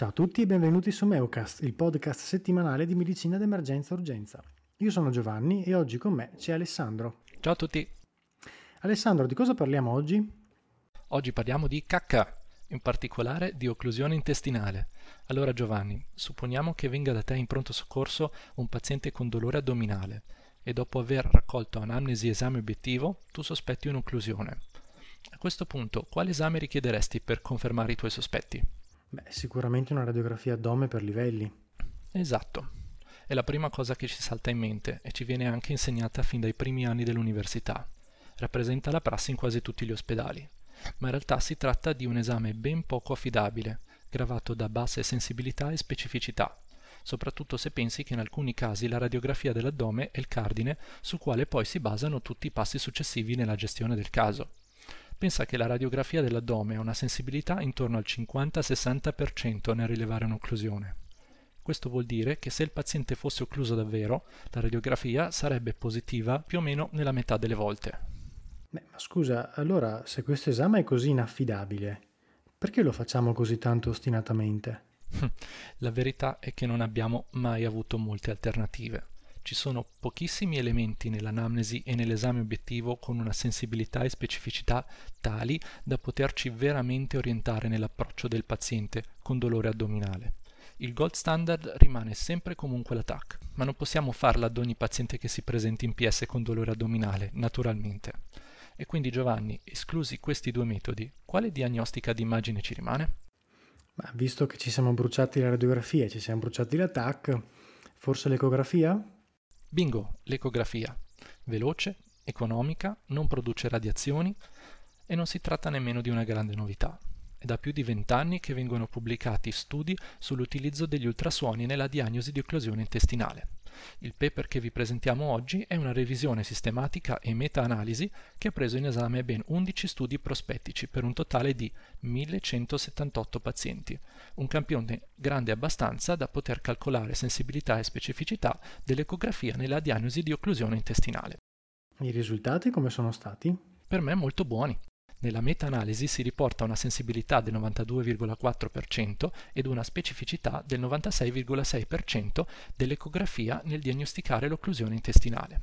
Ciao a tutti e benvenuti su Meucast, il podcast settimanale di medicina d'emergenza urgenza. Io sono Giovanni e oggi con me c'è Alessandro. Ciao a tutti. Alessandro, di cosa parliamo oggi? Oggi parliamo di cacca, in particolare di occlusione intestinale. Allora Giovanni, supponiamo che venga da te in pronto soccorso un paziente con dolore addominale e dopo aver raccolto anamnesi e esame obiettivo tu sospetti un'occlusione. A questo punto, quale esame richiederesti per confermare i tuoi sospetti? Beh, sicuramente una radiografia addome per livelli. Esatto. È la prima cosa che ci salta in mente e ci viene anche insegnata fin dai primi anni dell'università. Rappresenta la prassi in quasi tutti gli ospedali. Ma in realtà si tratta di un esame ben poco affidabile, gravato da basse sensibilità e specificità, soprattutto se pensi che in alcuni casi la radiografia dell'addome è il cardine sul quale poi si basano tutti i passi successivi nella gestione del caso. Pensa che la radiografia dell'addome ha una sensibilità intorno al 50-60% nel rilevare un'occlusione. Questo vuol dire che se il paziente fosse occluso davvero, la radiografia sarebbe positiva più o meno nella metà delle volte. Beh, ma scusa, allora se questo esame è così inaffidabile, perché lo facciamo così tanto ostinatamente? La verità è che non abbiamo mai avuto molte alternative. Ci sono pochissimi elementi nell'anamnesi e nell'esame obiettivo con una sensibilità e specificità tali da poterci veramente orientare nell'approccio del paziente con dolore addominale. Il gold standard rimane sempre comunque la TAC, ma non possiamo farla ad ogni paziente che si presenti in PS con dolore addominale, naturalmente. E quindi Giovanni, esclusi questi due metodi, quale diagnostica di immagine ci rimane? Ma visto che ci siamo bruciati la radiografia e ci siamo bruciati la TAC, forse l'ecografia? Bingo, l'ecografia. Veloce, economica, non produce radiazioni e non si tratta nemmeno di una grande novità. È da più di vent'anni che vengono pubblicati studi sull'utilizzo degli ultrasuoni nella diagnosi di occlusione intestinale. Il paper che vi presentiamo oggi è una revisione sistematica e meta-analisi che ha preso in esame ben 11 studi prospettici per un totale di 1178 pazienti, un campione grande abbastanza da poter calcolare sensibilità e specificità dell'ecografia nella diagnosi di occlusione intestinale. I risultati come sono stati? Per me molto buoni. Nella meta-analisi si riporta una sensibilità del 92,4% ed una specificità del 96,6% dell'ecografia nel diagnosticare l'occlusione intestinale.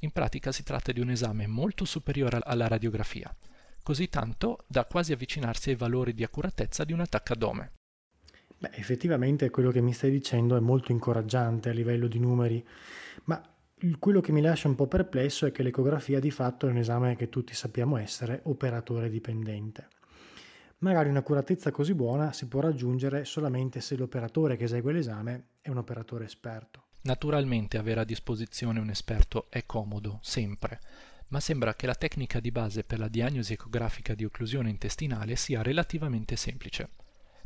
In pratica si tratta di un esame molto superiore alla radiografia, così tanto da quasi avvicinarsi ai valori di accuratezza di un attacco addome. Beh, effettivamente quello che mi stai dicendo è molto incoraggiante a livello di numeri, ma quello che mi lascia un po' perplesso è che l'ecografia di fatto è un esame che tutti sappiamo essere operatore dipendente. Magari un'accuratezza così buona si può raggiungere solamente se l'operatore che esegue l'esame è un operatore esperto. Naturalmente avere a disposizione un esperto è comodo, sempre, ma sembra che la tecnica di base per la diagnosi ecografica di occlusione intestinale sia relativamente semplice.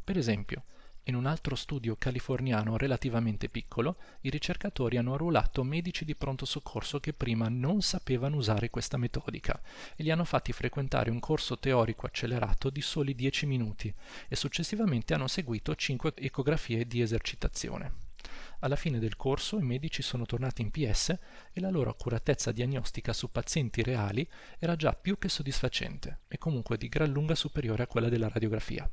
Per esempio, in un altro studio californiano relativamente piccolo, i ricercatori hanno arruolato medici di pronto soccorso che prima non sapevano usare questa metodica e li hanno fatti frequentare un corso teorico accelerato di soli 10 minuti e successivamente hanno seguito 5 ecografie di esercitazione. Alla fine del corso i medici sono tornati in PS e la loro accuratezza diagnostica su pazienti reali era già più che soddisfacente e comunque di gran lunga superiore a quella della radiografia.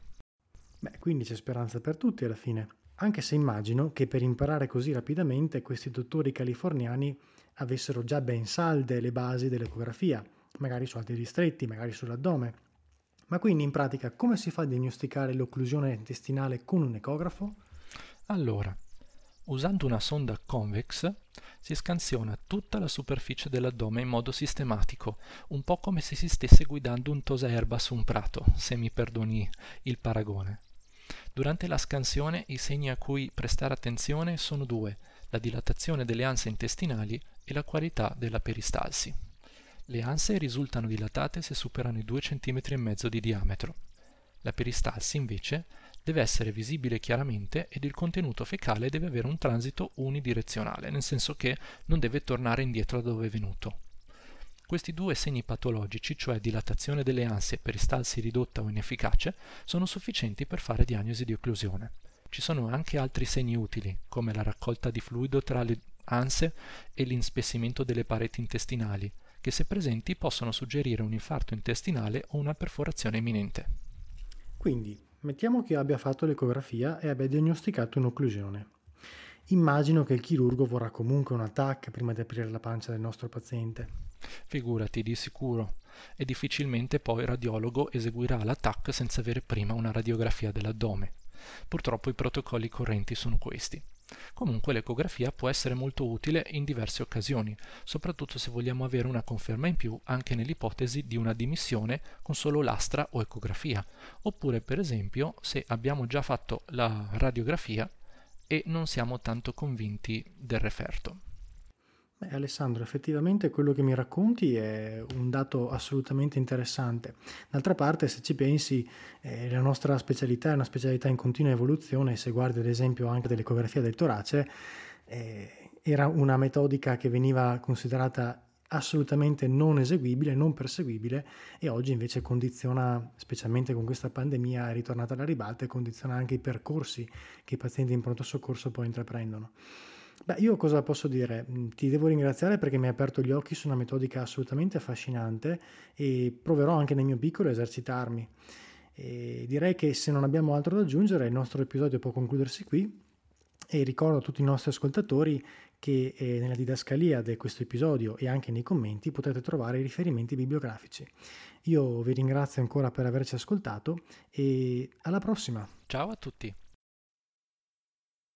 Beh, quindi c'è speranza per tutti alla fine. Anche se immagino che per imparare così rapidamente questi dottori californiani avessero già ben salde le basi dell'ecografia, magari su altri distretti, magari sull'addome. Ma quindi in pratica come si fa a diagnosticare l'occlusione intestinale con un ecografo? Allora, usando una sonda convex si scansiona tutta la superficie dell'addome in modo sistematico, un po' come se si stesse guidando un tosaerba su un prato, se mi perdoni il paragone. Durante la scansione i segni a cui prestare attenzione sono due, la dilatazione delle anse intestinali e la qualità della peristalsi. Le anse risultano dilatate se superano i 2 cm di diametro. La peristalsi, invece, deve essere visibile chiaramente ed il contenuto fecale deve avere un transito unidirezionale, nel senso che non deve tornare indietro da dove è venuto. Questi due segni patologici, cioè dilatazione delle ansie e peristalsi ridotta o inefficace, sono sufficienti per fare diagnosi di occlusione. Ci sono anche altri segni utili, come la raccolta di fluido tra le anse e l'inspessimento delle pareti intestinali, che se presenti possono suggerire un infarto intestinale o una perforazione imminente. Quindi, Mettiamo che abbia fatto l'ecografia e abbia diagnosticato un'occlusione. Immagino che il chirurgo vorrà comunque un TAC prima di aprire la pancia del nostro paziente. Figurati, di sicuro. E difficilmente poi il radiologo eseguirà la TAC senza avere prima una radiografia dell'addome. Purtroppo i protocolli correnti sono questi. Comunque l'ecografia può essere molto utile in diverse occasioni, soprattutto se vogliamo avere una conferma in più anche nell'ipotesi di una dimissione con solo lastra o ecografia, oppure per esempio se abbiamo già fatto la radiografia e non siamo tanto convinti del referto. Beh, Alessandro, effettivamente quello che mi racconti è un dato assolutamente interessante. D'altra parte, se ci pensi, eh, la nostra specialità è una specialità in continua evoluzione, se guardi ad esempio anche dell'ecografia del torace, eh, era una metodica che veniva considerata assolutamente non eseguibile, non perseguibile e oggi invece condiziona, specialmente con questa pandemia ritornata alla ribalta, condiziona anche i percorsi che i pazienti in pronto soccorso poi intraprendono. Beh, io cosa posso dire? Mm, ti devo ringraziare perché mi hai aperto gli occhi su una metodica assolutamente affascinante e proverò anche nel mio piccolo a esercitarmi. E direi che se non abbiamo altro da aggiungere, il nostro episodio può concludersi qui e ricordo a tutti i nostri ascoltatori che eh, nella didascalia di questo episodio e anche nei commenti potete trovare i riferimenti bibliografici. Io vi ringrazio ancora per averci ascoltato e alla prossima. Ciao a tutti.